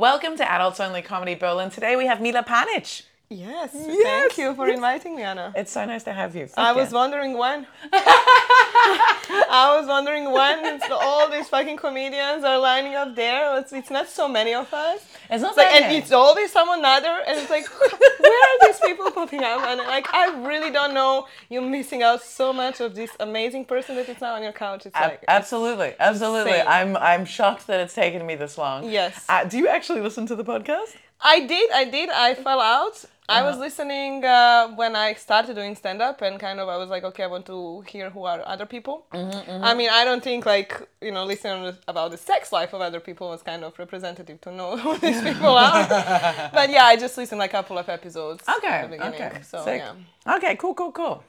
Welcome to Adults Only Comedy Berlin. Today we have Mila Panic. Yes, Yes. thank you for inviting me, Anna. It's so nice to have you. I was wondering when. I was wondering when all these fucking comedians are lining up there. It's, it's not so many of us. It's not It's like, and it's always someone other, and it's like, where are these people popping up? And like, I really don't know. You're missing out so much of this amazing person that is now on your couch. It's like, absolutely, absolutely. insane. I'm I'm shocked that it's taken me this long. Yes. Uh, do you actually listen to the podcast? I did, I did. I fell out. I was Uh-huh. listening uh, when I started doing stand up, and kind of I was like, okay, I want to hear who are other people. Mm-hmm, I mean, I don't think like you know listening about the sex life of other people was kind of representative to know who these people are. but yeah, I just listened like a couple of episodes. Okay. at the Okay. So Sick. yeah. Okay. Cool. Cool. Cool.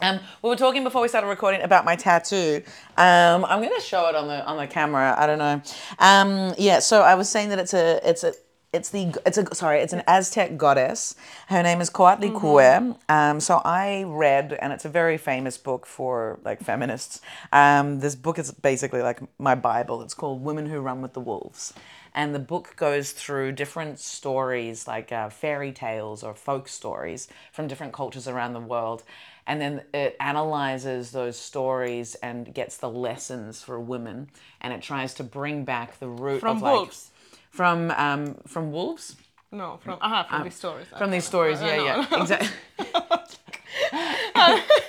Um, we were talking before we started recording about my tattoo. Um, I'm gonna show it on the on the camera. I don't know. Um, yeah. So I was saying that it's a it's a it's the it's a sorry it's an Aztec goddess. Her name is Coatlicue. Um, so I read, and it's a very famous book for like feminists. Um, this book is basically like my Bible. It's called Women Who Run with the Wolves and the book goes through different stories like uh, fairy tales or folk stories from different cultures around the world and then it analyzes those stories and gets the lessons for women and it tries to bring back the root From of like. From um from wolves No, from aha, from these stories. from these stories yeah yeah exactly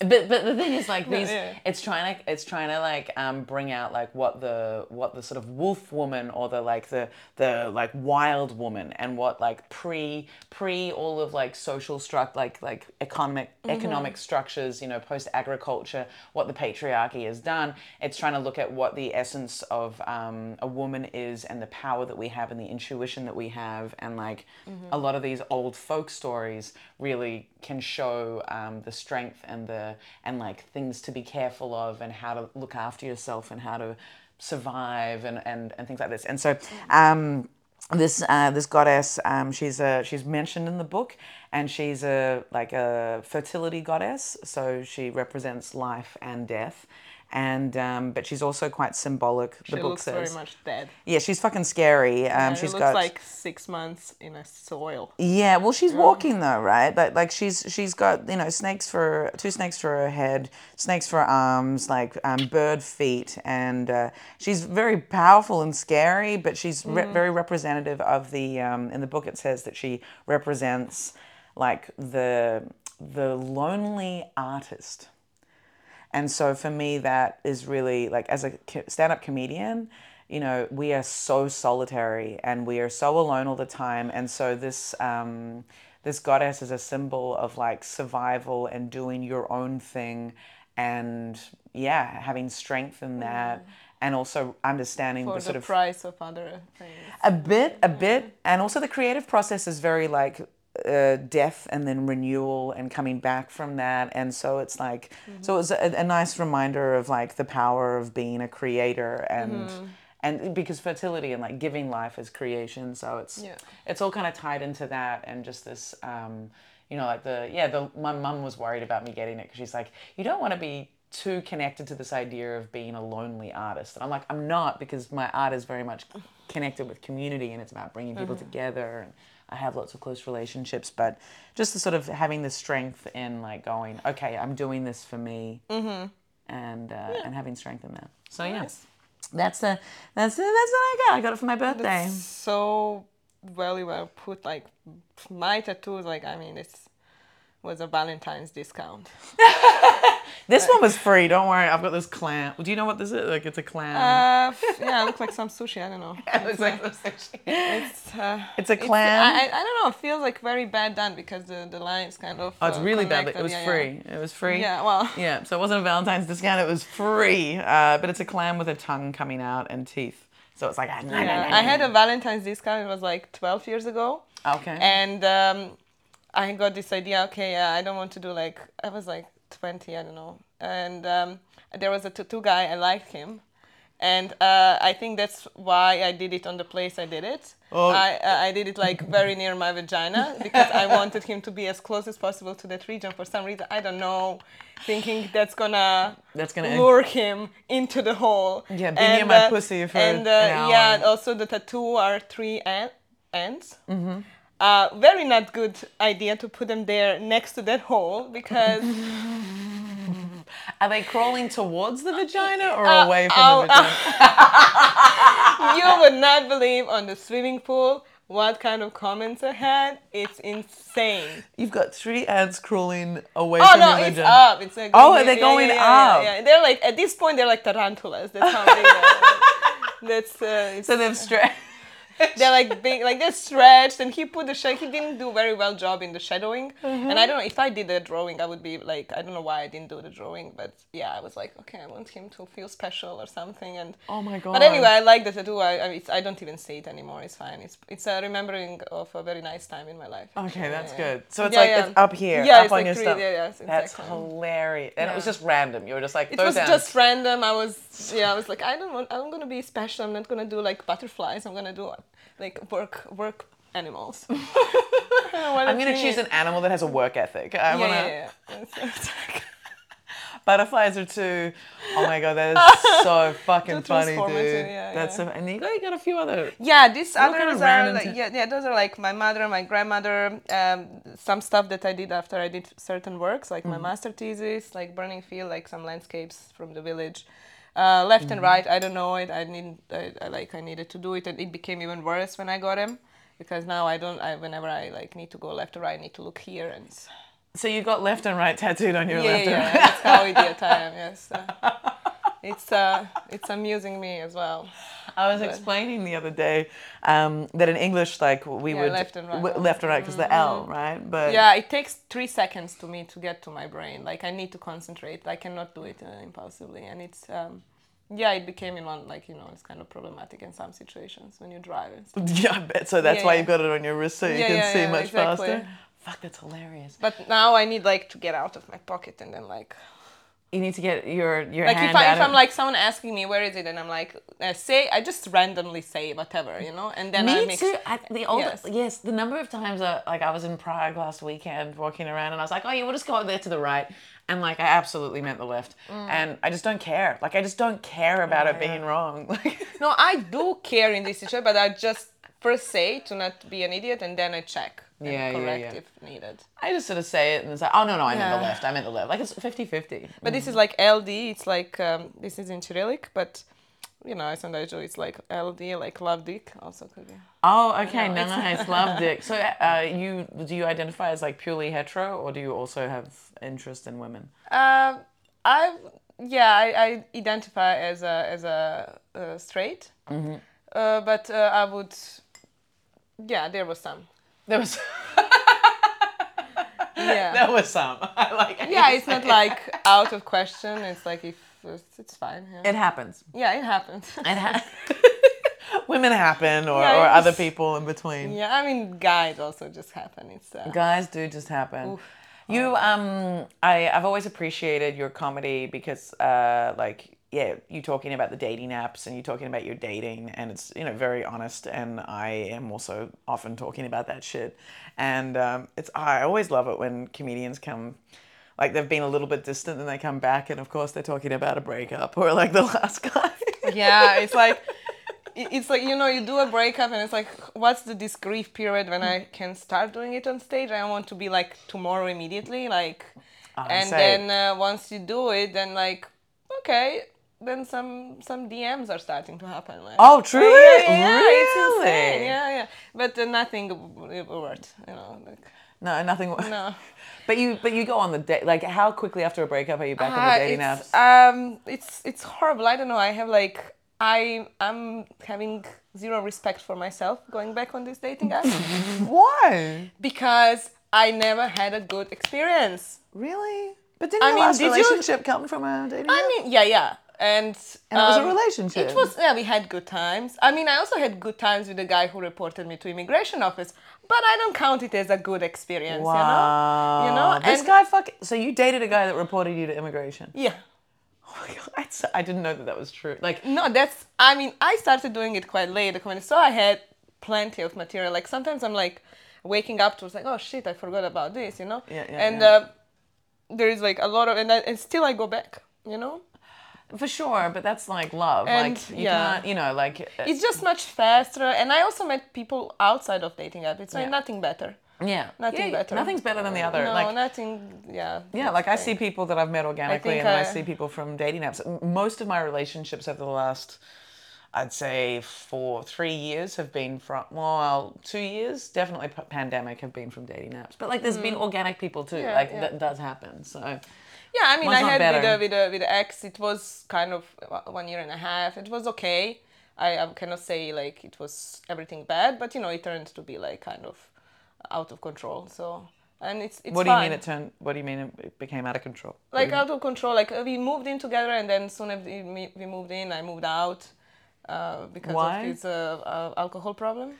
but but the thing is like these yeah. it's trying to it's trying to like um bring out like what the what the sort of wolf woman or the like the the like wild woman and what like pre pre all of like social struct like like economic economic structures you know post agriculture what the patriarchy has done. It's trying to look at what the essence of um, a woman is and the power that we have and the intuition that we have and like a lot of these old folk stories really can show um, the strength and the and like things to be careful of and how to look after yourself and how to survive and and, and things like this. And so um, this uh, this goddess um, she's a she's mentioned in the book and she's a like a fertility goddess. So she represents life and death and um, but she's also quite symbolic the She book looks says very much dead. yeah she's fucking scary um, she's looks got like six months in a soil. yeah, well, she's walking though, right? But like she's she's got you know snakes for two snakes for her head, snakes for arms, like um, bird feet, and uh, she's very powerful and scary. But she's re- very representative of the. Um, in the book, it says that she represents like the the lonely artist. And so for me, that is really like as a stand up comedian, you know, we are so solitary and we are so alone all the time. And so this, um, this goddess is a symbol of like survival and doing your own thing and yeah, having strength in that. And also understanding for the the sort of price of other things. a bit, a bit, and also the creative process is very like uh, death and then renewal and coming back from that, and so it's like, so it was a, a nice reminder of like the power of being a creator and. And because fertility and like giving life is creation, so it's Yeah. it's all kind of tied into that, and just this, um, you know, like the yeah, the my mum was worried about me getting it because she's like, you don't want to be too connected to this idea of being a lonely artist, and I'm like, I'm not because my art is very much connected with community and it's about bringing people together and I have lots of close relationships, but just the sort of having the strength in like going, okay, I'm doing this for me, and uh, and having strength in that. So yeah, that's the that's the, that's what I got. I got it for my birthday. so very well put. Like my tattoos, like I mean, it's was a Valentine's discount. This one was free. Don't worry. I've got this clam. Do you know what this is? Like it's a clam. Uh, yeah, it looked like some sushi. I don't know. it's like It's uh, It's a clam. I, I, I don't know. It feels like very bad done because the the lines kind of. oh, it's uh, really bad. but. It was Yeah, free. It was free. Yeah. yeah well. Yeah, so it wasn't a Valentine's discount, it was free. Uh, but it's a clam with a tongue coming out and teeth. So it's like, ah, nah, nah, Yeah, nah, I had a Valentine's discount. It was like 12 years ago. Okay. And um, I got this idea. Okay, yeah, I don't want to do like I was like 20, I don't know. And um, there was a tattoo guy. I liked him, and uh, I think that's why I did it on the place I did it. Oh. I I did it like very near my vagina because I wanted him to be as close as possible to that region. For some reason, I don't know, thinking that's gonna That's gonna- lure him into the hole. Yeah, be near my uh, pussy for and uh, an yeah, and also the tattoo are three en- ends. Mm-hmm. Uh, very not good idea to put them there next to that hole because Are they crawling towards the vagina or Uh, away from ow, the vagina? you would not believe on the swimming pool what kind of comments I had. It's insane. You've got three ants crawling away Oh from no, it's vagina. up. It's like Oh, they're yeah, going yeah, yeah, up. Yeah, yeah. They're like at this point they're like tarantulas. That's how they are. That's uh, So they've stretched. they're like big, like they're stretched, and he put the. He didn't do very well job in the shadowing, Mm-hmm. and I don't know if I did the drawing, I would be like, I don't know why I didn't do the drawing, but yeah, I was like, okay, I want him to feel special or something, and Oh my god. But anyway, I like the tattoo. I I, it's, I don't even see it anymore. It's fine. It's it's a remembering of a very nice time in my life. Okay, that's Yeah, good. So it's Yeah, like it's up here, Yeah, up it's on like your three- stuff. yeah, yes, That's hilarious. And it was just random. You were just like, It was ants. just random. I was yeah. I was like, I don't want. I'm gonna be special. I'm not gonna do like butterflies. I'm gonna do like work work animals. I don't know what I'm gonna choose an animal that has a work ethic. I Yeah, wanna. yeah, yeah. It's- it's like- Butterflies are too. Oh my god, that is so fucking funny, dude. yeah, That's yeah. so, and you got, you got a few other. Yeah, these What kind others of are like, yeah, yeah, those are like my mother, my grandmother, um, some stuff that I did after I did certain works, like Mm-hmm. my master thesis, like Burning Field, like some landscapes from the village. Uh, left Mm-hmm. and right, I don't know it. I need, I, I like, I needed to do it, and it became even worse when I got him, because now I don't. I whenever I like need to go left or right, I need to look here and. So you got left and right tattooed on your Yeah, left yeah, and yeah, right. that's how idiot I am. Yes, it's uh, it's amusing me as well. I was explaining the other day um, that in English, like we Yeah, would left and right. w- left and right because the L, right? But yeah it takes three seconds to me to get to my brain like i need to concentrate i cannot do it uh, impulsively and it's um yeah it became in one like you know it's kind of problematic in some situations when you drive and stuff. yeah, I bet. So that's Yeah, why yeah. you've got it on your wrist so you can see much exactly. faster. Fuck, that's hilarious. but now i need like to get out of my pocket and then like You need to get your your like hand if, I, if i'm like someone asking me where is it and i'm like uh, say i just randomly say whatever you know and then i Me mix too. I, the older, Yes. yes. the number of times uh, like I was in Prague last weekend walking around and I was like, oh yeah, we'll just go there to the right, and like I absolutely meant the left, Mm. and I just don't care. Like I just don't care about it being wrong. Like no i do care in this situation but i just first say to not be an idiot and then i check Yeah, yeah, correct yeah. if needed I just sort of say it and it's like, oh no no, I meant the left. I meant the left. Like it's 50-50. But this is like LD. It's like um, this is in Cyrillic, but you know, I sometimes it's like LD, like love dick, also could be. Oh, okay, No, no, it's- love dick. So, uh, you do you identify as like purely hetero, or do you also have interest in women? Um, I yeah, I, I identify as a as a uh, straight, uh, but uh, I would. Yeah, there was some. There was Yeah. there was some. I like. how yeah, it's not say like out of question. It's like if it's, it's fine. Yeah. it happens. yeah, it happens. It ha- Women happen, or, Yeah, or other people in between. yeah, I mean, guys also just happen. It's uh, Guys do just happen. You, um, I, I've always appreciated your comedy because, uh, like, yeah, you talking about the dating apps and you talking about your dating, and it's you know very honest, and I am also often talking about that shit, and um, it's I always love it when comedians come. Like they've been a little bit distant, and they come back, and of course they're talking about a breakup or like the last guy. yeah it's like it's like you know you do a breakup and it's like what's the this grief period when i can start doing it on stage i want to be like tomorrow immediately like and same. then uh, once you do it then like okay then some some dms are starting to happen like Oh, truly? yeah, yeah, yeah, it's insane. Really? yeah yeah but uh, nothing worked you know like No, nothing. no But you, but you go on the date. Like, how quickly after a breakup are you back on Uh, the dating it's, apps? Um, it's it's horrible. I don't know. I have like I I'm having zero respect for myself going back on this dating app Why? because I never had a good experience. Really? But didn't I your mean, last did you- relationship come from a dating app? I mean, yeah, yeah, and and it was a um, relationship. It was yeah. We had good times. I mean, I also had good times with the guy who reported me to immigration office, but I don't count it as a good experience. Wow. You know, you know. This and- guy fuck. So you dated a guy that reported you to immigration? Yeah. my God, I didn't know that that was true. Like, No, that's. I mean, I started doing it quite late. Like when I saw I had plenty of material. Like sometimes I'm like waking up to it's like, oh shit, I forgot about this, you know. Yeah, yeah, And yeah. Uh, there is like a lot of, and, I, and still I go back, you know. For sure, but that's like love. And, like, you yeah. can't, you know, like, uh, It's just much faster. And I also met people outside of dating app. It's like Yeah. nothing better. yeah. Nothing Yeah, better. Nothing's better than the other. No, like, nothing. Yeah. Yeah, like I see people that I've met organically, think and I I- see people from dating apps. Most of my relationships over the last, I'd say, four, three years have been from. Well, two years, definitely pandemic, have been from dating apps. But like, there's been organic people too. Mm. Yeah, like yeah. that does happen. So Yeah, I mean, One's I had with a, with a with the ex, it was kind of uh, one year and a half. It was okay. I, I cannot say like it was everything bad, but you know, it turned to be like kind of out of control. So and it's it's what do you fine. mean it turned? What do you mean it became out of control? Like out of control. Like uh, we moved in together, and then soon after we we moved in, I moved out uh, because Why? of his uh, uh, alcohol problem.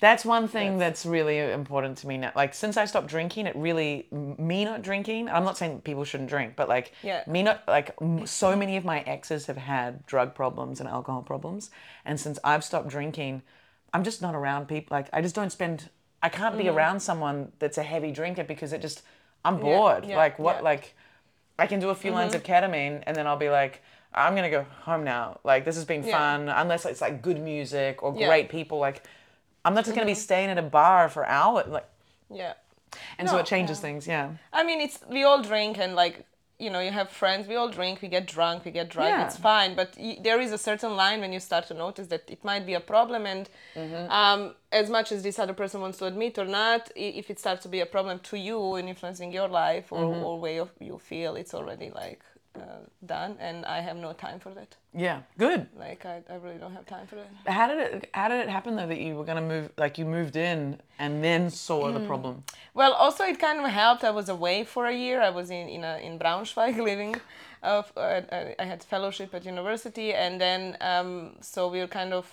That's one thing that's really important to me now. Like since I stopped drinking, it really me not drinking. I'm not saying people shouldn't drink, but like Yeah. me not like so many of my exes have had drug problems and alcohol problems, and since I've stopped drinking, I'm just not around people. Like I just don't spend. I can't be mm-hmm. around someone that's a heavy drinker because it just I'm bored. yeah, like what? yeah. Like I can do a few lines mm-hmm. of ketamine and then I'll be like. I'm gonna go home now. Like this has been Yeah. fun, unless it's like good music or Yeah. great people. Like I'm not just gonna be staying at a bar for hours. Like, Yeah. and so it changes things. Yeah. I mean, it's we all drink and like you know you have friends. We all drink. We get drunk. We get drunk. Yeah. It's fine. But y- there is a certain line when you start to notice that it might be a problem. And Mm-hmm. um, as much as this other person wants to admit or not, if it starts to be a problem to you and influencing your life or, Mm-hmm. or way of you feel, it's already like uh, done. And I have no time for that. Yeah. Good. Like I, I really don't have time for that. How did it? How did it happen though that you were gonna move? Like you moved in and then saw Mm. the problem. Well, also it kind of helped. I was away for a year. I was in in, a, in Braunschweig living. Of uh, I- I had fellowship at university, and then um, so we were kind of.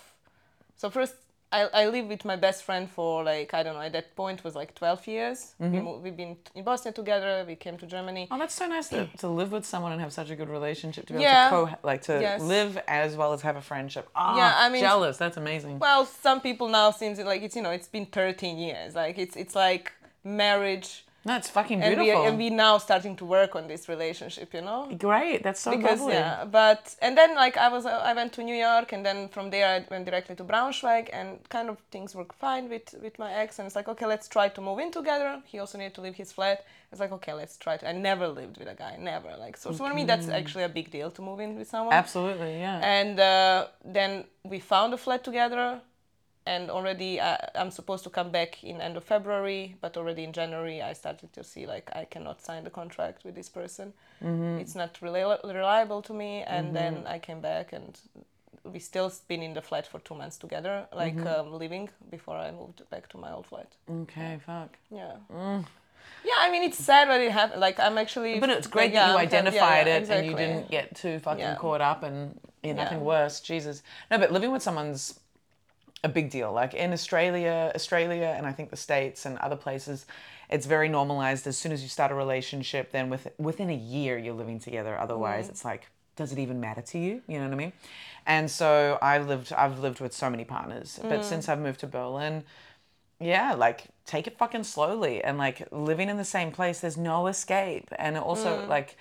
So first, I, I lived with my best friend for like I don't know. At that point was like twelve years. We moved, we've been in Bosnia together. We came to Germany. Oh, that's so nice to, to live with someone and have such a good relationship to be Yeah. able to co like to Yes. live as well as have a friendship. Ah, Yeah, I mean- jealous. That's amazing. Well, some people now seems like it's you know it's been thirteen years. Like it's it's like marriage, No, it's fucking and we beautiful. and we now starting to work on this relationship. You know. Great. That's so because lovely. yeah but and then like i was uh, i went to new york and then from there i went directly to braunschweig and kind of things were fine with with my ex and it's like okay let's try to move in together he also needed to leave his flat it's like okay let's try to i never lived with a guy never like so, so for me that's actually a big deal to move in with someone Absolutely. Yeah. and uh, then we found a flat together and already uh, i'm supposed to come back in end of february but already in january i started to see like i cannot sign the contract with this person it's not reli- reliable to me and then i came back and we still been in the flat for two months together like um, living before i moved back to my old flat okay. Fuck. yeah yeah i mean it's sad that it happened like i'm actually But it's great that you I'm kind- yeah, identified it and you didn't get too fucking Yeah. caught up and yeah, nothing Yeah. worse. Jesus. No, but living with someone's a big deal. Like in Australia, Australia, and I think the States and other places, it's very normalized. As soon as you start a relationship, then with, within a year you're living together. Otherwise, mm. it's like, does it even matter to you? You know what I mean? And so I lived. I've lived with so many partners, but mm. since I've moved to Berlin, yeah, like take it fucking slowly and like living in the same place, there's no escape. And also mm. like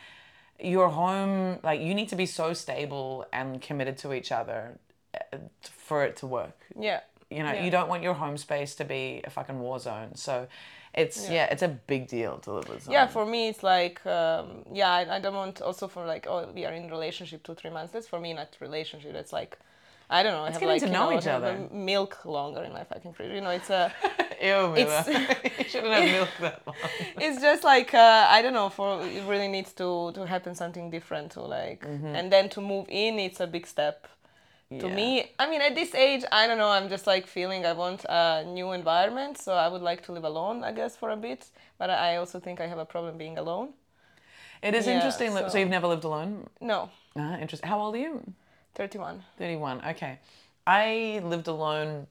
your home, like you need to be so stable and committed to each other uh, for it to work. yeah You know, Yeah. you don't want your home space to be a fucking war zone. So it's yeah, it's a big deal to live with someone. yeah for me it's like um, yeah I, I don't want also for like oh we are in relationship two three months that's for me not relationship that's like I don't know I have getting like to you know know, each have other. milk longer in my fucking fridge you know it's a Ew, It's- you shouldn't have milk that long. it's just like uh, I don't know for it really needs to to happen something different to like and then to move in it's a big step to. Yeah. me I mean at this age I don't know I'm just like feeling I want a new environment so I would like to live alone I guess for a bit but I also think I have a problem being alone It is Yeah, interesting. So. so- you've never lived alone? no Ah, interesting. How old are you? 31 31. Okay. I lived alone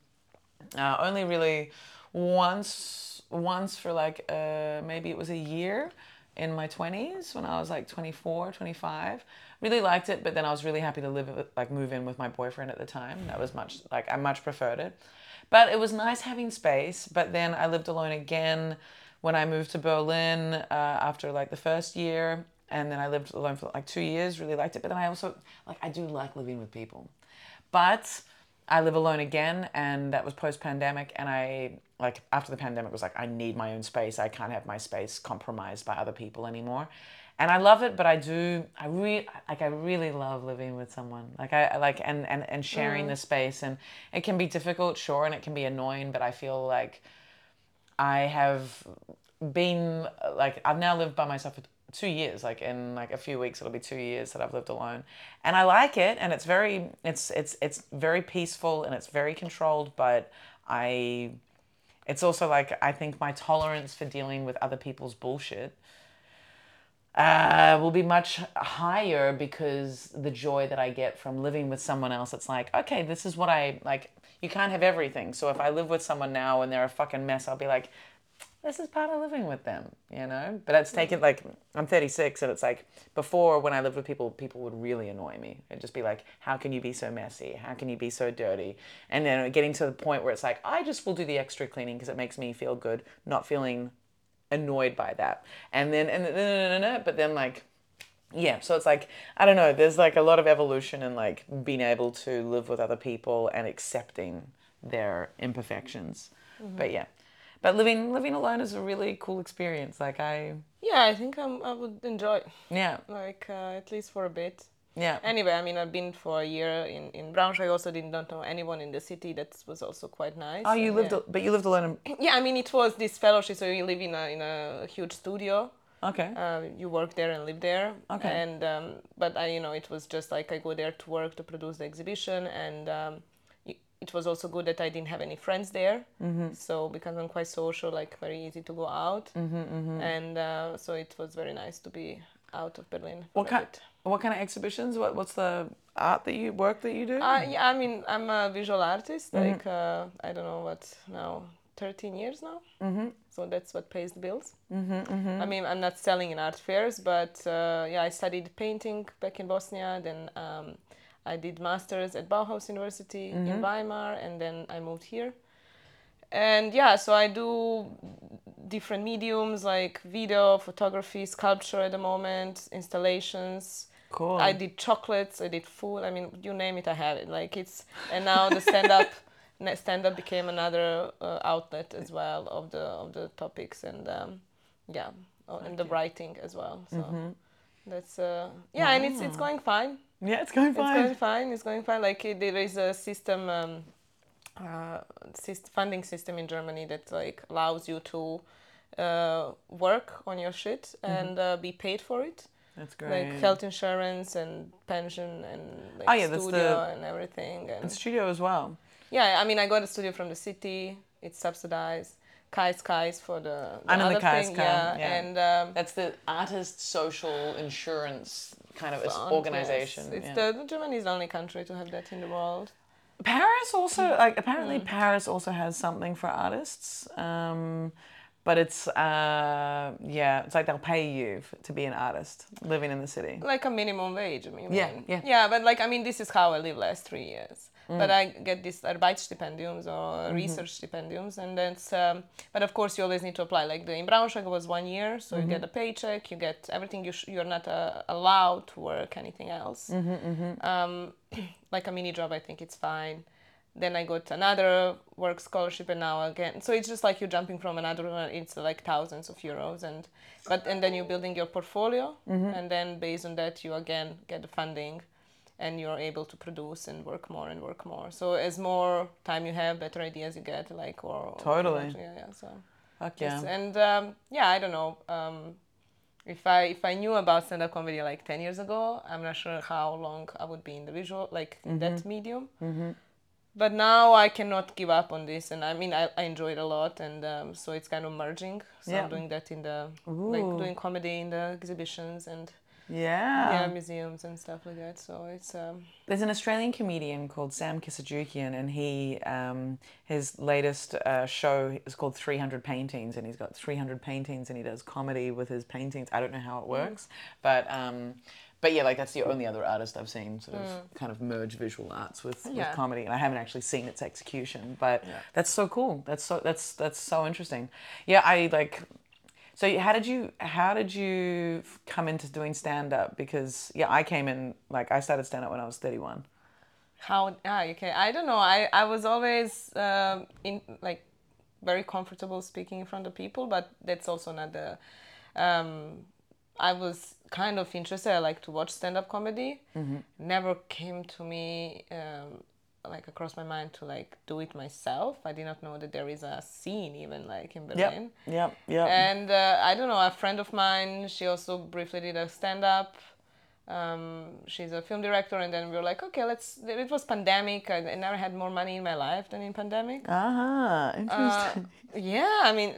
uh, only really once once for like uh, maybe it was a year in my 20s when I was like 24, 25. Really liked it, but then I was really happy to live like move in with my boyfriend at the time. That was much like I much preferred it. But it was nice having space, but then I lived alone again when I moved to Berlin uh, after like the first year and then I lived alone for like 2 years, really liked it, but then I also like I do like living with people. But I live alone again, and that was post pandemic. And I, like, after the pandemic, was like, I need my own space. I can't have my space compromised by other people anymore. And I love it, but I do, I really, like, I really love living with someone. Like, I like, and, and, and sharing mm. the space. And it can be difficult, sure, and it can be annoying, but I feel like I have been, like, I've now lived by myself for two years like in like a few weeks it'll be two years that i've lived alone. And i like it and it's very it's it's it's very peaceful and it's very controlled but i it's also like i think my tolerance for dealing with other people's bullshit uh, will be much higher because the joy that i get from living with someone else it's like okay this is what i like you can't have everything. So if i live with someone now and they're a fucking mess i'll be like this is part of living with them, you know? But it's taken like, I'm 36, and it's like before when I lived with people, people would really annoy me. It'd just be like, how can you be so messy? How can you be so dirty? And then getting to the point where it's like, I just will do the extra cleaning because it makes me feel good, not feeling annoyed by that. And then, and then, but then like, yeah, so it's like, I don't know, there's like a lot of evolution in like being able to live with other people and accepting their imperfections. Mm-hmm. But yeah but living living alone is a really cool experience. Like I. Yeah, I think I'm, I would enjoy. Yeah. Like uh, at least for a bit. Yeah. Anyway, I mean, I've been for a year in in Braunschweig. I also did not know anyone in the city. That was also quite nice. Oh, you lived, yeah. but you lived alone. In... Yeah, I mean, it was this fellowship, so you live in a in a huge studio. Okay. Uh, you work there and live there. Okay. And um, but I, you know, it was just like I go there to work to produce the exhibition and. Um, it was also good that I didn't have any friends there. Mm-hmm. So because I'm quite social, like very easy to go out, mm-hmm, mm-hmm. and uh, so it was very nice to be out of Berlin. What kind? What kind of exhibitions? What What's the art that you work that you do? Uh, yeah, I mean I'm a visual artist. Like uh, I don't know what now. 13 years now. Mm-hmm. So that's what pays the bills. Mm-hmm, mm-hmm. I mean, I'm not selling in art fairs, but uh, yeah, I studied painting back in Bosnia. Then um, I did masters at Bauhaus University mm-hmm. in Weimar, and then I moved here. And yeah, so I do different mediums like video, photography, sculpture at the moment, installations. Cool. I did chocolates. I did food. I mean, you name it, I have it. Like it's and now the stand up, stand up became another uh, outlet as well of the of the topics and um, yeah, oh, and the writing as well. So mm-hmm. that's uh, yeah, wow. and it's it's going fine. Yeah, it's going fine. It's going fine. It's going fine. Like there is a system, um, uh, funding system in Germany that like allows you to uh, work on your shit mm-hmm. and uh, be paid for it. That's great. Like health insurance and pension and like oh, yeah, studio the, and everything. And, and studio as well. Yeah, I mean, I got a studio from the city. It's subsidized. Kais Kais for the, the I know other the Kais thing, yeah, yeah. And um, that's the artist social insurance kind of fund, organization. Yes. It's yeah. the Germany is the only country to have that in the world. Paris also like apparently mm. Paris also has something for artists. Um, but it's uh, yeah, it's like they'll pay you f- to be an artist living in the city. Like a minimum wage, I mean. Yeah, yeah. Yeah, but like I mean, this is how I live last three years. Mm. But I get these Arbeitsstipendiums or mm-hmm. research stipendiums, and that's. Um, but of course, you always need to apply. Like the in Braunschweig was one year, so mm-hmm. you get a paycheck, you get everything. You sh- you're not uh, allowed to work anything else. Mm-hmm, mm-hmm. um, like a mini job, I think it's fine. Then I got another work scholarship, and now again. So it's just like you're jumping from another one. It's like thousands of euros, and but and then you're building your portfolio, mm-hmm. and then based on that, you again get the funding and you're able to produce and work more and work more. So as more time you have, better ideas you get, like or totally. yeah, yeah. So. okay, yeah. and um, yeah, I don't know. Um, if I if I knew about stand up comedy like ten years ago, I'm not sure how long I would be in the visual like mm-hmm. that medium. Mm-hmm. But now I cannot give up on this, and I mean I, I enjoy it a lot, and um, so it's kind of merging. So yeah. I'm doing that in the Ooh. like doing comedy in the exhibitions and Yeah. yeah museums and stuff like that. So it's um, There's an Australian comedian called Sam Kissajukian, and he um, his latest uh, show is called 300 Paintings, and he's got 300 paintings, and he does comedy with his paintings. I don't know how it works, but um, but yeah, like that's the only other artist I've seen sort of kind of merge visual arts with, Yeah. with comedy, and I haven't actually seen its execution. But yeah. that's so cool. That's so that's that's so interesting. Yeah, I like. So how did you how did you come into doing stand up? Because yeah, I came in like I started stand up when I was 31. how ah okay I don't know I I was always um, in like very comfortable speaking in front of people, but that's also not the. Um, I was kind of interested. I like to watch stand up comedy. Never came to me um, like across my mind to like do it myself. I did not know that there is a scene even like in Berlin. Yeah, yeah. yep. And uh, I don't know, a friend of mine, she also briefly did a stand up. Um, she's a film director, and then we were like, okay, let's. It was pandemic. I, I never had more money in my life than in pandemic. Ah, Uh, interesting. yeah, I mean,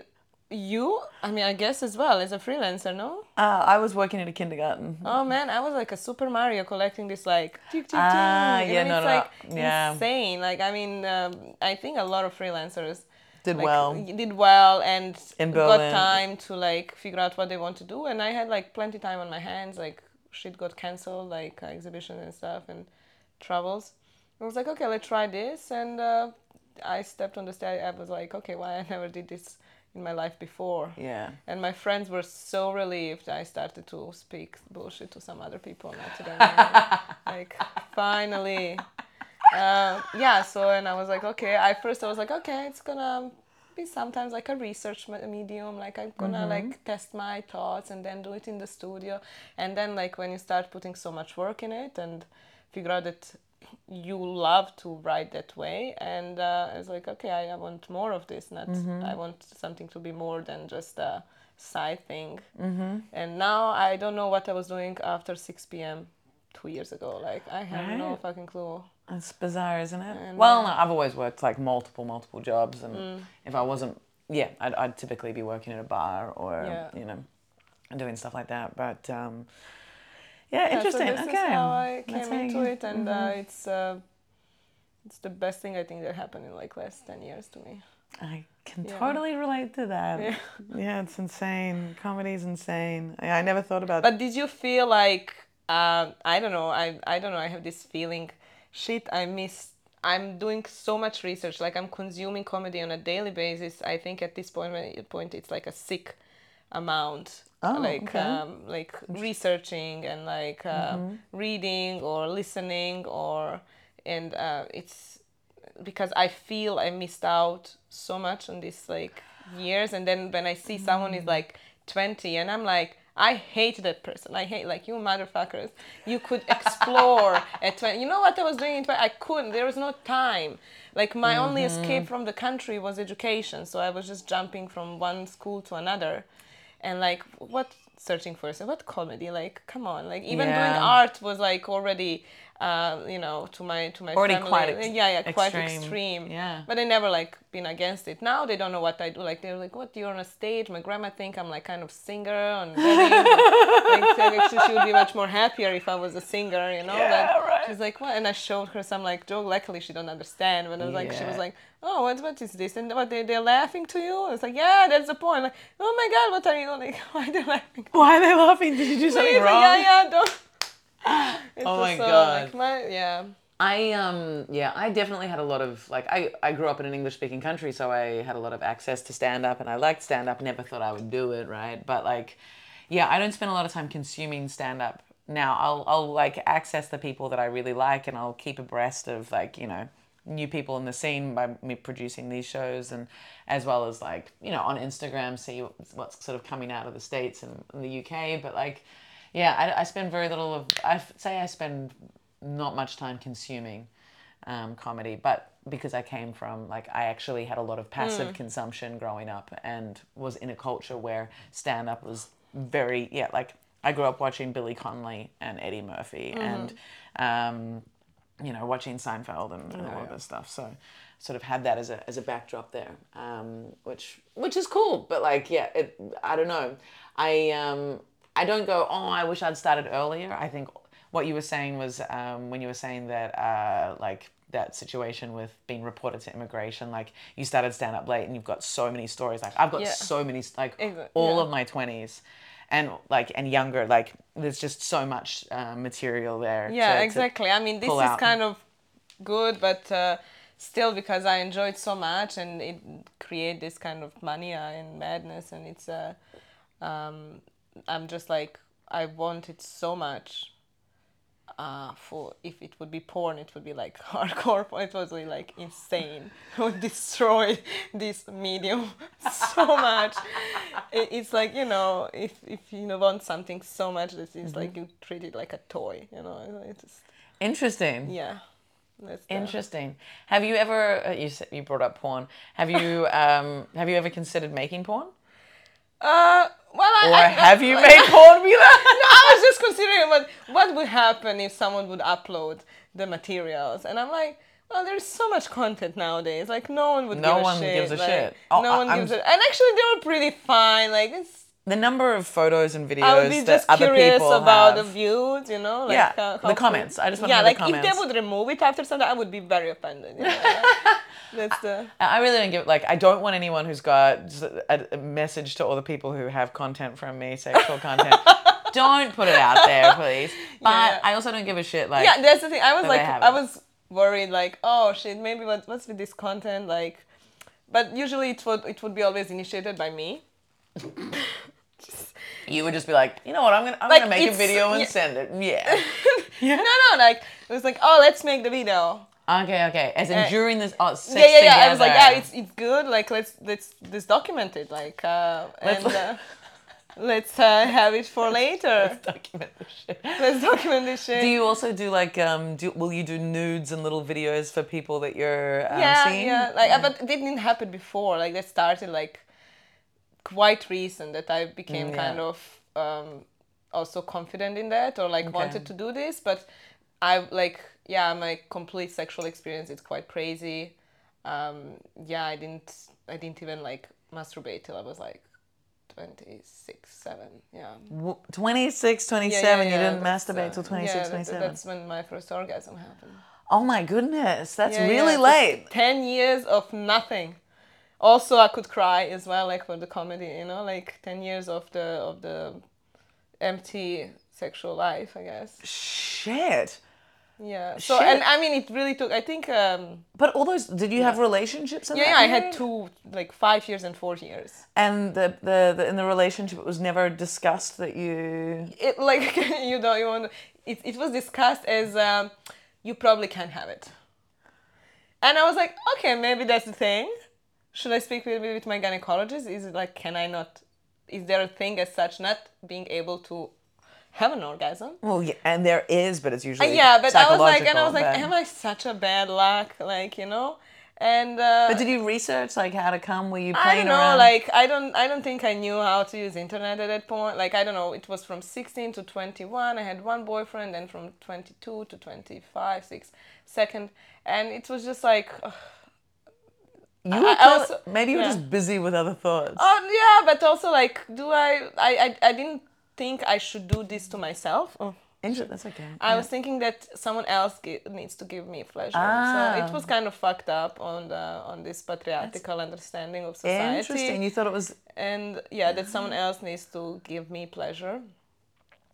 you, I mean, I guess as well as a freelancer, no? Uh, I was working in a kindergarten. Oh man, I was like a Super Mario collecting this like tick tick tick. Ah, yeah, no, it's no, like yeah. insane. Like I mean, um, I think a lot of freelancers Did like, well. did well and got time to like figure out what they want to do. And I had like plenty time on my hands. Like shit got cancelled, like uh, exhibitions and stuff and travels. I was like, okay, let's try this. And uh, I stepped on the stage. I was like, okay, why I never did this in my life before. Yeah. And my friends were so relieved I started to speak bullshit to some other people, not to them. like, finally. Uh, yeah, so, and I was like, okay, I first I was like, okay, it's gonna be sometimes like a research medium, like I'm gonna like test my thoughts and then do it in the studio. And then, like, when you start putting so much work in it and figure out that you love to write that way and uh, I was like okay I, I want more of this not I want something to be more than just a side thing mm-hmm. and now I don't know what I was doing after 6 p.m. two years ago like I have no fucking clue It's bizarre, isn't it? And, well, uh, no, I've always worked like multiple, multiple jobs, and Mm. if I wasn't, yeah, I'd, I'd typically be working at a bar or Yeah. you know, doing stuff like that. But um, yeah, Yeah, interesting. so this okay, is how I came how into it and uh, it's uh, it's the best thing I think that happened in like last 10 years to me I can Yeah. totally relate to that. Yeah. Yeah, it's insane. Comedy's insane. I, I never thought about. But did you feel like um, I don't know? I I don't know. I have this feeling, shit. I miss. I'm doing so much research. Like I'm consuming comedy on a daily basis. I think at this point, point it's like a sick amount. Oh, like okay. um, like researching and like uh, reading or listening or and uh, it's because I feel I missed out so much on this like years and then when I see someone is like 20 and I'm like I hate that person. I hate like you motherfuckers. You could explore at 20. You know what I was doing in 20? I couldn't. There was no time. Like my only escape from the country was education. So I was just jumping from one school to another. And like what searching for yourself, what comedy? Like come on. Like even doing art was like already uh, you know, to my to my Already family. quite ex- yeah, yeah, quite extreme. extreme. Yeah. But I never like been against it. Now they don't know what I do. Like they're like, "What? You're on a stage?" My grandma think I'm like kind of singer and like actually, she would be much more happier if I was a singer. You know? Yeah, like, right. She's like, "What?" And I showed her some like joke. Luckily, she don't understand. But I was like, she was like, "Oh, what? What is this?" And what? They they're laughing to you? I was like, "Yeah, that's the point." Like, "Oh my God, what are you like? Why are they laughing?" Why are they laughing? Did you do something like, wrong? yeah, yeah, don't. Oh my so, God. Like, my, yeah. I um yeah, I definitely had a lot of like I, I grew up in an English speaking country, so I had a lot of access to stand up and I liked stand up, never thought I would do it, right? But like yeah, I don't spend a lot of time consuming stand up. Now I'll I'll like access the people that I really like and I'll keep abreast of like, you know, new people in the scene by me producing these shows and as well as like, you know, on Instagram see what's sort of coming out of the States and the UK. But like yeah, I, I spend very little of I say I spend not much time consuming um, comedy, but because I came from like I actually had a lot of passive consumption growing up and was in a culture where stand up was very yeah like I grew up watching Billy Connolly and Eddie Murphy and um, you know watching Seinfeld and, and all of this stuff. So sort of had that as a as a backdrop there, um, which which is cool. But like yeah, it I don't know. I um, I don't go, oh, I wish I'd started earlier. I think what you were saying was um, when you were saying that, uh, like, that situation with being reported to immigration, like, you started stand up late and you've got so many stories. Like, I've got Yeah. so many, like, all yeah. of my 20s. And like and younger, like there's just so much uh, material there. yeah to- to- exactly i mean this is out. kind of good but uh, still because i enjoyed so much and it create this kind of mania and madness and it's uh, um, i'm just like i want it so much uh, for if it would be porn it would be like hardcore porn. it was really like insane it would destroy this medium so much it, it's like you know if, if you know, want something so much that it's like you treat it like a toy you know it's just Interesting. yeah that's Interesting. Have you ever uh, you said you brought up porn? Have you um have you ever considered making porn? Uh well I, Or I, have you made porn, Mila? No, I was just considering what what would happen if someone would upload the materials, and I'm like, well, there's so much content nowadays. Like no one would. No give a one shit. gives a like, shit. Oh, no I- one I'm- gives a. And actually, they were pretty fine. Like it's. the number of photos and videos I would be just curious about have. the views, you know, like Yeah, how, the comments. I just wanna yeah, know the like if they would remove it after some time, I would be very offended. You know? That's the. I really don't give like I don't want anyone who's got a, a message to all the people who have content from me, sexual content. don't put it out there, please. But Yeah. I also don't give a shit. Like yeah, that's the thing. I was like, I was worried, like, oh shit, maybe what, what's with this content, like, but usually it would it would be always initiated by me. you would just be like, you know what, I'm gonna I'm Like, gonna make a video and yeah. send it. Yeah. Yeah. No, no, like it was like, oh, let's make the video. Okay, okay. As in Uh, during this oh, sex yeah, yeah, yeah. I was like, yeah, it's it's good. Like let's let's let's document it. Like uh, Let's- and uh, let's uh, have it for later. Let's document the shit. Let's document this shit. Do you also do like um do will you do nudes and little videos for people that you're um, yeah, seeing? yeah. Like, uh, but it didn't happen before. Like that started like quite recent that I became Mm, kind of um, also confident in that or like Okay. wanted to do this. But I like yeah, my complete sexual experience is quite crazy. Um, yeah, I didn't I didn't even like masturbate till I was like 26, 7. Yeah. W- 26, 27, Yeah, yeah, you didn't that's, masturbate uh, till 26, yeah, that- 27. That's when my first orgasm happened. Oh my goodness, that's Yeah, really yeah, just late. 10 years of nothing. Also, I could cry as well, like for the comedy, you know, like 10 years of the of the empty sexual life, I guess. Shit. Yeah. So, Shit. and I mean, it really took, I think, um, But all those, did you have relationships in yeah, that yeah, I had two, like five years and four years. And the, the, the in the relationship, it was never discussed that you. It, like, you know, you want, it, it was discussed as, um, you probably can't have it. And I was like, okay, maybe that's the thing. Should I speak with, with my gynecologist? Is it like, can I not, is there a thing as such, not being able to have an orgasm? Well, yeah, and there is, but it's Uh, usually. yeah, but I was like, and I was like, but- am I such a bad luck? Like, you know? And, uh, But did you research like how to come? Were you I don't know, around? like I don't I don't think I knew how to use internet at that point. Like I don't know, it was from 16 to 21. I had one boyfriend and from 22 to 25, 6 second and it was just like ugh. you were also- maybe you were yeah. just busy with other thoughts. oh yeah, but also like do I I I, I didn't think I should do this to myself. Oh. Inter- that's okay. I was thinking that someone else needs to give me pleasure. Ah. So it was kind of fucked up on the on this patriarchal understanding of society. Interesting. You thought it was. and yeah that someone else needs to give me pleasure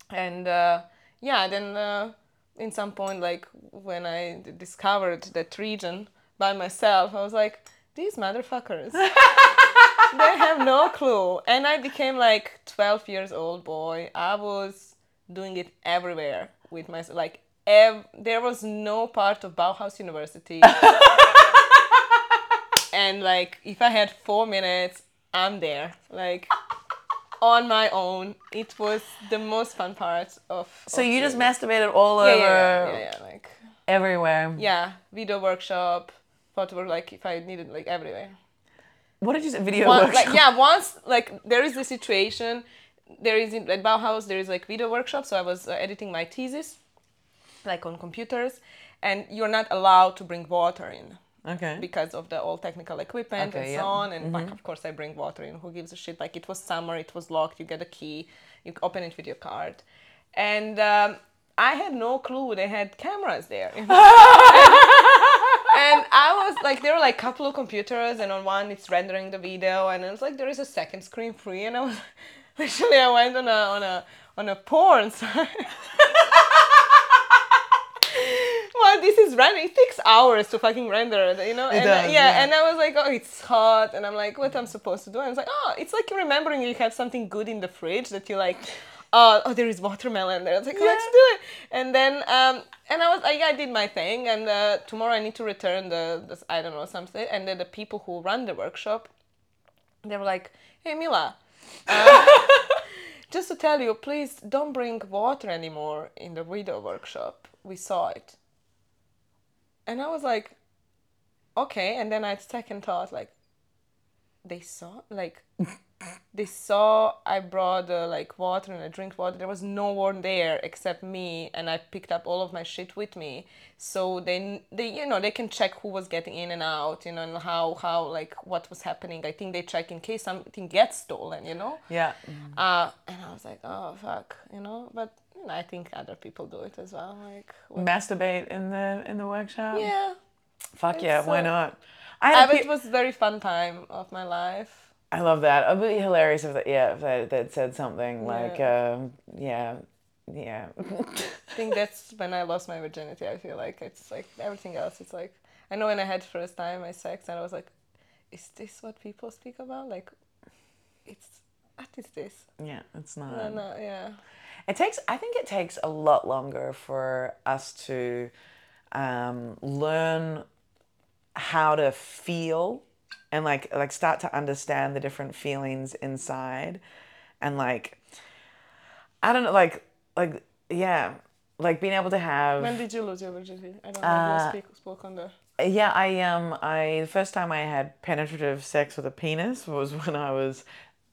and uh, yeah then uh, in some point like when i d- discovered that region by myself i was like these motherfuckers they have no clue. And i became like 12 years old boy. I was doing it everywhere with my like ev- there was no part of bauhaus university. And like if i had four minutes i'm there. Like on my own. It was the most fun part of So of you just masturbated all yeah, over yeah, yeah, yeah, yeah, like everywhere. yeah video workshop photo work like if i needed like everywhere What did you say? Video One- workshop. like yeah once like there is the situation there is in at bauhaus there is like video workshop so i was uh, editing my thesis like on computers and you're not allowed to bring water in Okay. because of the all technical equipment Okay, and yeah. so on. And like, of course, I bring water in. Who gives a shit? Like it was summer, it was locked. You get a key, you open it with your card, and um, I had no clue they had cameras there. I like, there were like a couple of computers, and on one it's rendering the video, and it's like there is a second screen free, and I was literally I went on a on a on a porn site. well, this is running. It takes hours to fucking render, it, you know. and uh, does, yeah, yeah. and I was like, oh, it's hot, and I'm like, what I'm supposed to do? And it's like, oh, it's like remembering you have something good in the fridge that you like. Oh, oh, there is watermelon there. I was like, let's do it. And then, um, and I was, I, I did my thing, and uh, tomorrow I need to return the, the, I don't know, something. And then the people who run the workshop, they were like, hey, Mila, uh, just to tell you, please don't bring water anymore in the video workshop. We saw it. And I was like, okay. And then I had second thought, like, they saw, like, they saw I brought uh, like water and I drink water. There was no one there except me, and I picked up all of my shit with me. So they, they, you know, they can check who was getting in and out, you know, and how, how, like, what was happening. I think they check in case something gets stolen, you know. Yeah. Uh, and I was like, oh fuck, you know. But you know, I think other people do it as well. Like, what- Masturbate in the in the workshop. yeah. Fuck yeah. It's, Why uh, not? I, I, pe- it was a very fun time of my life. I love that. It would be hilarious if, that, yeah, if they, they'd said something like, um, yeah, yeah. I think that's when I lost my virginity. I feel like it's like everything else. It's like I know when I had first time my sex, and I was like, is this what people speak about? Like, it's what is this? yeah, it's not. No, no, yeah. It takes. I think it takes a lot longer for us to um, learn how to feel and like like start to understand the different feelings inside, and like I don't know, like like yeah, like being able to have. When did you lose your virginity? I don't know. Uh, if you speak, spoke on the. Yeah, I um I the first time I had penetrative sex with a penis was when I was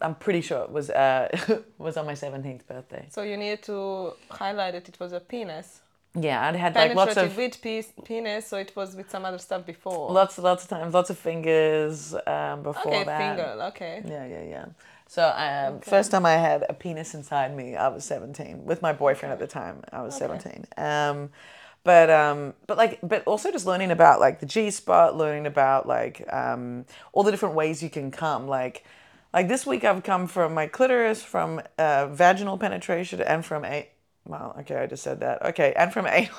I'm pretty sure it was uh was on my 17th birthday. So you needed to highlight that it was a penis. Yeah, I'd had like lots of with piece, penis, so it was with some other stuff before. lots lots of times, lots of fingers um before okay, that. finger. Okay. Yeah, yeah, yeah. So um, first time I had a penis inside me, I was 17 with my boyfriend at the time. I was 17. Um, but um, but like but also just learning about like the G spot, learning about like um, all the different ways you can come. Like like this week I've come from my clitoris, from uh, vaginal penetration, and from a well, okay, I just said that. Okay, and from anal.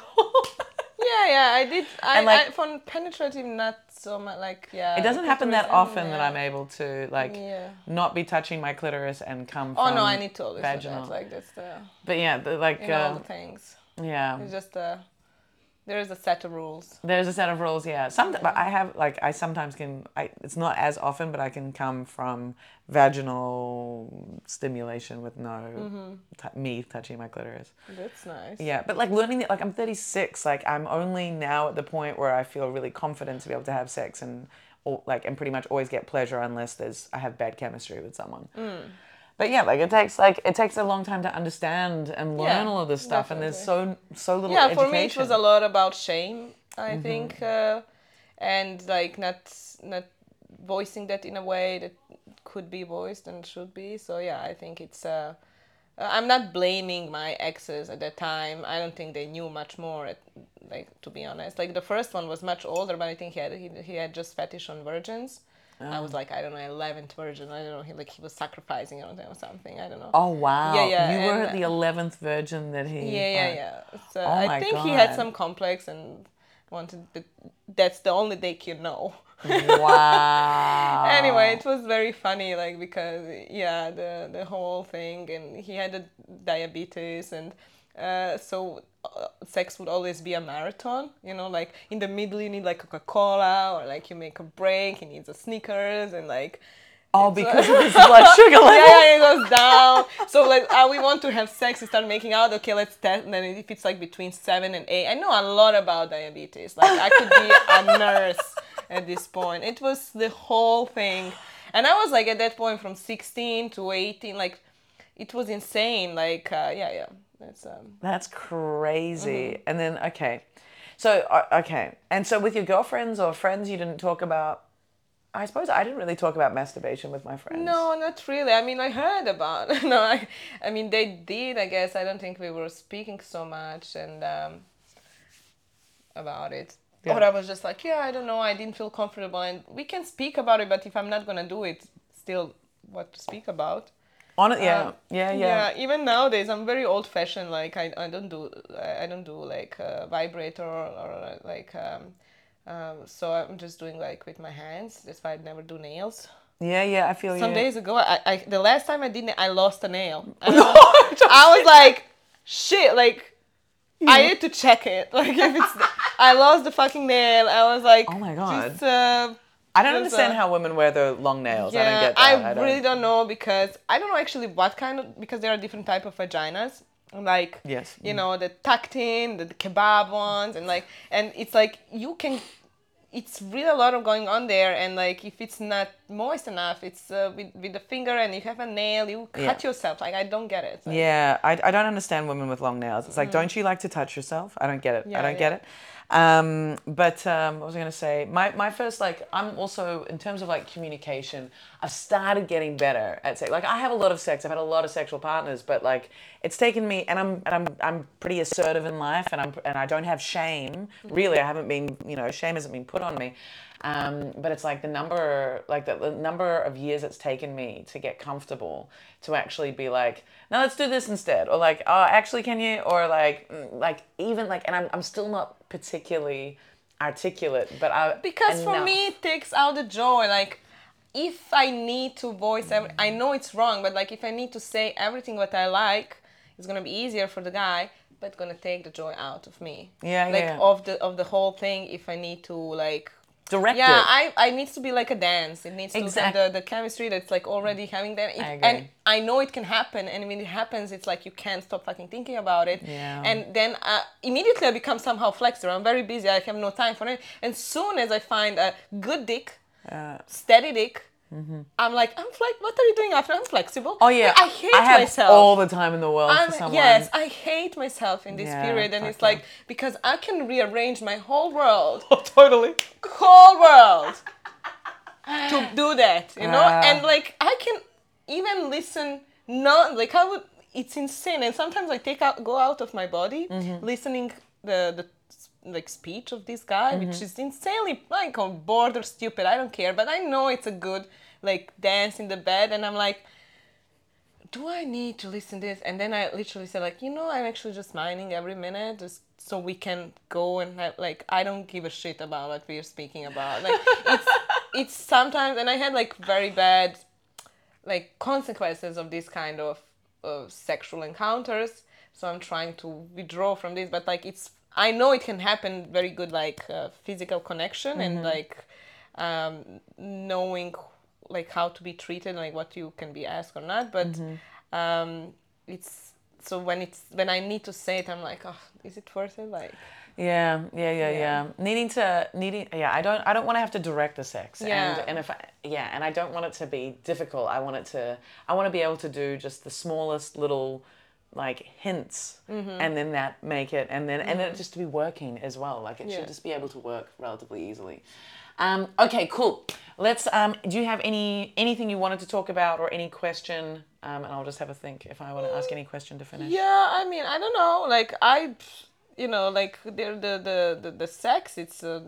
Yeah, yeah, I did. I, like- I for penetrative, not so much. Like, yeah. It doesn't happen that often that. I'm able to like Yeah. not be touching my clitoris and come Oh from no, I need to always do vaginal. that. Like that's the But yeah, the, like in all uh, the things. yeah. It's just uh, there is a set of rules. There's a set of rules, yeah. Some, but I have like I sometimes can. I it's not as often, but I can come from vaginal stimulation with no mm-hmm. t- me touching my clitoris. That's nice. Yeah, but like learning that, like I'm 36, like I'm only now at the point where I feel really confident to be able to have sex and, or, like, and pretty much always get pleasure unless there's I have bad chemistry with someone. Mm. But yeah, like it takes like it takes a long time to understand and learn Yeah, all of this stuff, and there's so so little. Yeah, education. for me it was a lot about shame. I Mm-hmm. think, uh, and like not not voicing that in a way that could be voiced and should be. So yeah, I think it's. Uh, uh, I'm not blaming my exes at that time. I don't think they knew much more. At, like to be honest, like the first one was much older, but I think he had he, he had just fetish on virgins. I was like I don't know, eleventh virgin. I don't know. He like he was sacrificing or something. I don't know. Oh wow! Yeah, yeah, You were the eleventh virgin that he. Yeah, yeah, yeah. So Oh I think he had some complex and wanted. The, that's the only dick you know. Wow. anyway, it was very funny, like because yeah, the the whole thing, and he had a diabetes, and uh, so uh, sex would always be a marathon. You know, like in the middle you need like Coca Cola, or like you make a break, he needs a Snickers, and like Oh, because of his blood sugar level. yeah, yeah, it goes down. So like, uh, we want to have sex. We start making out. Okay, let's test. And then if it's like between seven and eight, I know a lot about diabetes. Like I could be a nurse at this point. It was the whole thing, and I was like at that point from sixteen to eighteen. Like, it was insane. Like, uh, yeah, yeah. That's um. That's crazy. Mm-hmm. And then okay, So uh, okay, and so with your girlfriends or friends, you didn't talk about. I suppose I didn't really talk about masturbation with my friends. No, not really. I mean, I heard about. no, I, I mean, they did. I guess I don't think we were speaking so much and um, about it. Yeah. Or I was just like, yeah, I don't know. I didn't feel comfortable, and we can speak about it. But if I'm not gonna do it, still, what to speak about? On it, yeah, Um, yeah, yeah, Even nowadays, I'm very old fashioned. Like I, I don't do I don't do like a vibrator or, or like um, um, so I'm just doing like with my hands. That's why I never do nails. yeah, yeah. I feel Some you. days ago, I, I the last time I did it, I lost a nail. I, was, I was like, shit, like. I need to check it. Like if it's, I lost the fucking nail. I was like, Oh my God. Just, uh, I don't understand a- how women wear their long nails. I don't yeah, get that. I, I, don't. really don't know because I don't know actually what kind of because there are different type of vaginas. Like Yes. you know the tucked in, the, the kebab ones, and like and it's like you can. It's really a lot of going on there, and like if it's not moist enough, it's uh, with with the finger, and you have a nail, you cut Yeah. yourself. Like I don't get it. Like, Yeah, I, I don't understand women with long nails. It's like, don't you like to touch yourself? I don't get it. I Mm. Don't get it. Um, but um, what was I going to say? My, my first, like, I'm also, in terms of like communication, I've started getting better at sex. Like, I have a lot of sex. I've had a lot of sexual partners, but like, it's taken me, and I'm, and I'm, I'm pretty assertive in life, and I'm, and I don't have shame. Really, I haven't been, you know, shame hasn't been put on me. Um, but it's like the number, like the, the number of years it's taken me to get comfortable to actually be like, now let's do this instead, or like, oh, actually, can you, or like, mm, like even like, and I'm, I'm still not particularly articulate, but I because for me it takes out the joy like if i need to voice every, i know it's wrong but like if i need to say everything what i like it's gonna be easier for the guy but gonna take the joy out of me. Yeah, like yeah. of the of the whole thing if i need to like direct yeah it. i i needs to be like a dance. It needs to Exact- have the, the chemistry that's like already having that I and i know it can happen and when it happens it's like you can't stop fucking thinking about it. Yeah. and then uh, immediately i become somehow flexible i'm very busy. I have no time for it. And soon as i find a good dick Uh, steady dick i'm like i'm like what are you doing after i'm flexible oh yeah, i hate I have myself all the time in the world for someone. yes, I hate myself in this Yeah, period, and fuck it's yeah. like because I can rearrange my whole world Oh, totally. whole world to do that, you know? Ah. and like I can even listen not like I would it's insane and sometimes I take out go out of my body Mm-hmm. listening the the like speech of this guy Mm-hmm. which is insanely like on board or stupid I don't care but I know it's a good like dance in the bed and I'm like do I need to listen to this? And then I literally said like, you know, I'm actually just mining every minute just so we can go and have, like I don't give a shit about what we're speaking about. Like it's it's sometimes and I had like very bad like consequences of this kind of uh, sexual encounters. So I'm trying to withdraw from this, but like it's I know it can happen very good like uh, physical connection and like um, knowing like how to be treated, like what you can be asked or not. But um, it's so when it's when I need to say it, I'm like, oh, is it worth it? Like Yeah, yeah, yeah, yeah, Yeah. Needing to needing yeah, I don't I don't want to have to direct the sex. Yeah. And and if I yeah, and I don't want it to be difficult. I want it to I want to be able to do just the smallest little like hints Mm-hmm. and then that make it and then and then it just to be working as well. Like it Yeah. should just be able to work relatively easily. Um, okay, cool. Let's. Um, do you have any anything you wanted to talk about or any question? Um, and I'll just have a think if I want to ask any question to finish. Yeah, I mean, I don't know. Like I, you know, like the the the the, the sex. It's a,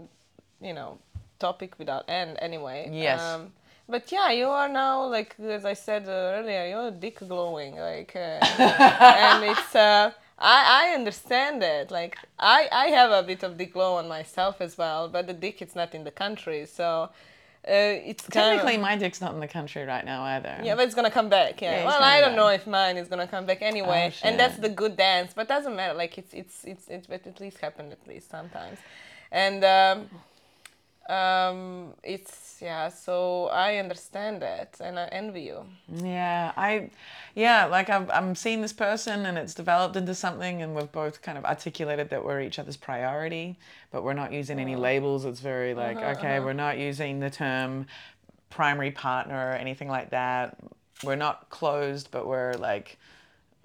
you know, topic without end anyway. Yes. Um, but yeah, you are now like as I said uh, earlier, you're dick glowing, like, uh, and it's. Uh, I, I understand that. Like I, I have a bit of dick glow on myself as well, but the dick it's not in the country, so uh, it's Technically, of, my dick's not in the country right now either. yeah, but it's gonna come back. Yeah. Yeah, well, I don't back. know if mine is gonna come back anyway, Oh, and that's the good dance. But doesn't matter. Like it's it's it's it's but at least happened at least sometimes, and um, um, it's yeah. So I understand that, and I envy you. Yeah, I, yeah, like I'm, I'm seeing this person and it's developed into something, and we've both kind of articulated that we're each other's priority, but we're not using any uh-huh. labels. It's very like, uh-huh, okay, uh-huh. we're not using the term primary partner or anything like that. We're not closed, but we're like,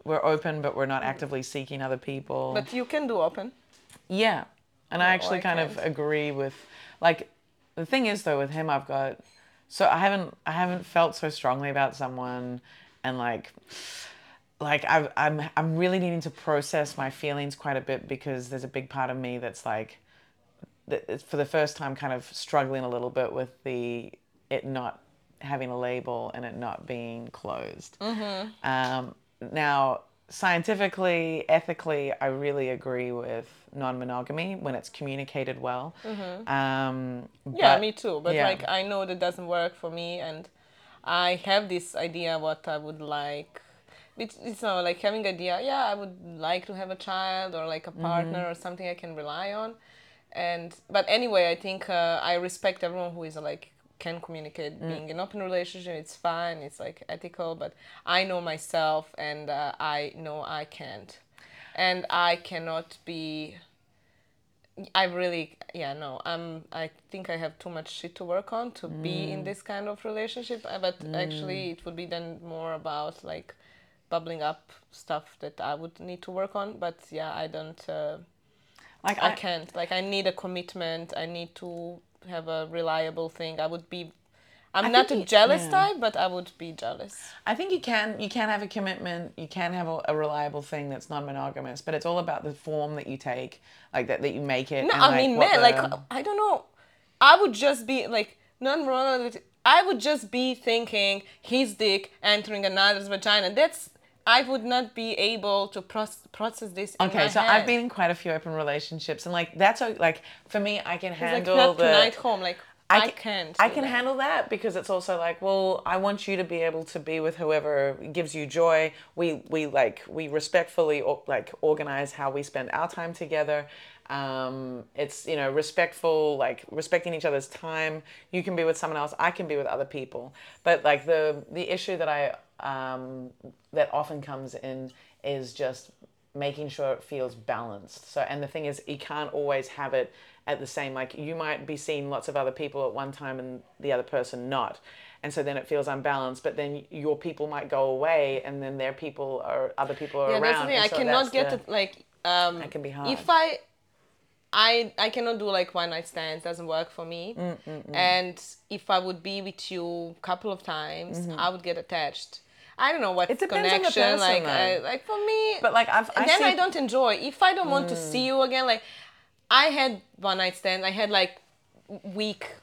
we're open, but we're not mm. actively seeking other people. But you can do open. yeah, And I actually I kind of can't. agree with like the thing is though with him I've got so I haven't I haven't felt so strongly about someone and like like I've, I'm I'm really needing to process my feelings quite a bit because there's a big part of me that's like that for the first time kind of struggling a little bit with the it not having a label and it not being closed. Um, now, scientifically, ethically, I really agree with non-monogamy when it's communicated well. Um, Yeah, but- me too. But yeah. like I know that doesn't work for me, and I have this idea what I would like. It's, it's not like having the idea. Yeah, I would like to have a child or like a partner or something I can rely on. And but anyway, I think uh, I respect everyone who is like can communicate. Being in open relationship, it's fine. It's like ethical. But I know myself, and uh, I know I can't, and I cannot be. I really, yeah, no. I'm. I think I have too much shit to work on to be in this kind of relationship. uh, But actually, it would be then more about like bubbling up stuff that I would need to work on. But yeah, I don't. Uh, like I can't. Like, I need a commitment. I need to have a reliable thing. I would be. I'm I not a jealous yeah. type, but I would be jealous. I think you can you can have a commitment, you can have a, a reliable thing that's non-monogamous, but it's all about the form that you take, like that that you make it. No, and, I like, mean, man, like I don't know. I would just be like non I would just be thinking his dick entering another's vagina. That's I would not be able to proce- process this. In Okay, so head. I've been in quite a few open relationships, and like that's like for me, I can It's like handle not the. tonight home. Like I, ca- can't. I can that. handle that because it's also like, well, I want you to be able to be with whoever gives you joy. We we like we respectfully or, like organize how we spend our time together. Um, it's you know respectful, like respecting each other's time. You can be with someone else. I can be with other people. But like the the issue that I um, that often comes in is just making sure it feels balanced. So, and the thing is, you can't always have it at the same. Like you might be seeing lots of other people at one time and the other person not, and so then it feels unbalanced. But then your people might go away, and then their people or other people are Yeah, around. that's the thing. I so cannot get the- it. Like um, That can be hard. If I, I I cannot do like one night stands. Doesn't work for me. Mm, And if I would be with you a couple of times, I would get attached. I don't know what Mm-hmm. It depends on the connection. person, like. I, like for me, But like I've, I then see, I don't enjoy. If I don't want to see you again, like I had one night stands. I had like week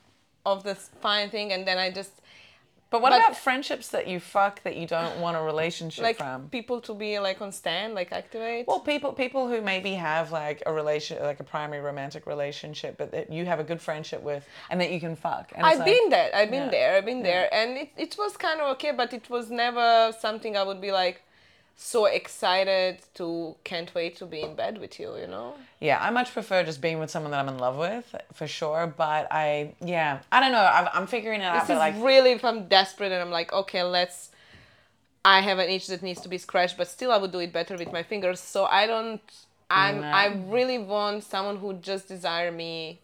of this fine thing, and then I just But what but- about friendships that you fuck that you don't want a relationship like from? people to be like on stand, like activate. Well, people people who maybe have like a relation, like a primary romantic relationship, but that you have a good friendship with, and that you can fuck. And I've like- been there. I've been Yeah. there. I've been there, and it, it was kind of okay, but it was never something I would be like so excited to can't wait to be in bed with you. You know? Yeah, I much prefer just being with someone that I'm in love with, for sure. But I, yeah, I don't know. I'm, I'm figuring it out. This is like, really if I'm desperate and I'm like, okay, let's. I have an itch that needs to be scratched, but still I would do it better with my fingers. So I don't. I'm. No. I really want someone who just desire me.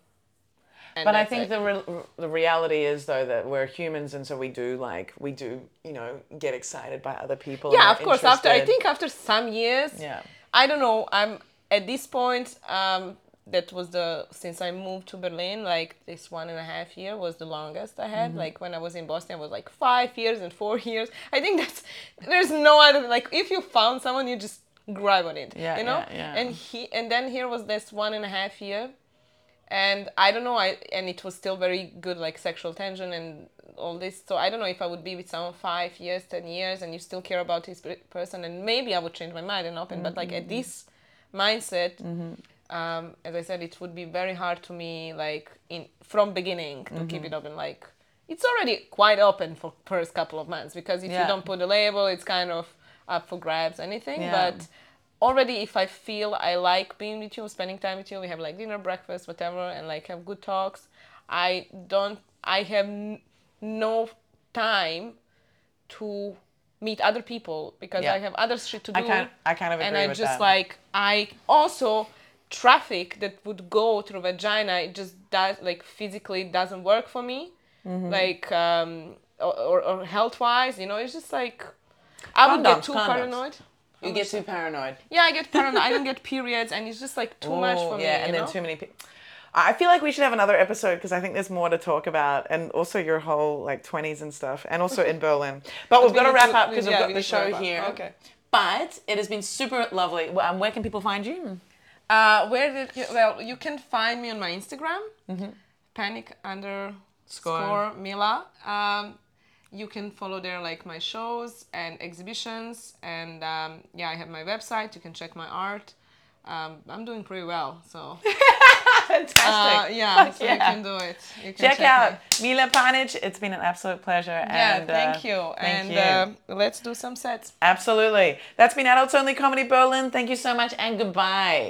And but I think it. the re- the reality is though that we're humans, and so we do like we do, you know, get excited by other people. yeah of course after i think after some years Yeah. i don't know i'm at this point um that was the since i moved to berlin like this one and a half year was the longest i Mm-hmm. had like when i was in boston it was like five years and four years i think that's there's no other like if you found someone you just grab on it Yeah, you know yeah, yeah. and he and then here was this one and a half year and I don't know. I and it was still very good, like sexual tension and all this. So I don't know if I would be with someone five years, ten years, and you still care about this person, and maybe I would change my mind and open. But like at mm-hmm. this mindset, mm-hmm. um, as I said, it would be very hard to me, like in from beginning, to keep it mm-hmm. open. Like it's already quite open for first couple of months because if Yeah. you don't put a label, it's kind of up for grabs. Anything, Yeah. but already if I feel I like being with you, spending time with you, we have like dinner, breakfast, whatever, and like have good talks. I don't. I have n- no time to meet other people because Yeah. I have other shit to do. I kind I kind of agree and I with just like I also traffic that would go through vagina. It just does like physically doesn't work for me. Mm-hmm. Like um or, or, or health wise, you know, it's just like I would Condoms, get too condoms. paranoid. You get too paranoid. Yeah, I get paranoid. I don't get periods, and it's just like too much Ooh, for me. yeah, and know? then too many people. I feel like we should have another episode because I think there's more to talk about, and also your whole like 20s and stuff, and also in Berlin. But we've we got to wrap to- up because yeah, we've got we the show here. Okay. But it has been super lovely. Um, where can people find you? Uh, where did you? Well, you can find me on my Instagram, Mm-hmm. panic underscore Score. Mila. Um, you can follow there like my shows and exhibitions, and um, yeah, I have my website. You can check my art. Um, I'm doing pretty well, so Fantastic. uh, yeah, so yeah. you can do it. You can Check, me. out Mila Panic. It's been an absolute pleasure. Yeah, and, uh, thank you. Thank and you. Uh, let's do some sets. Absolutely. That's been Adults Only Comedy Berlin. Thank you so much and goodbye.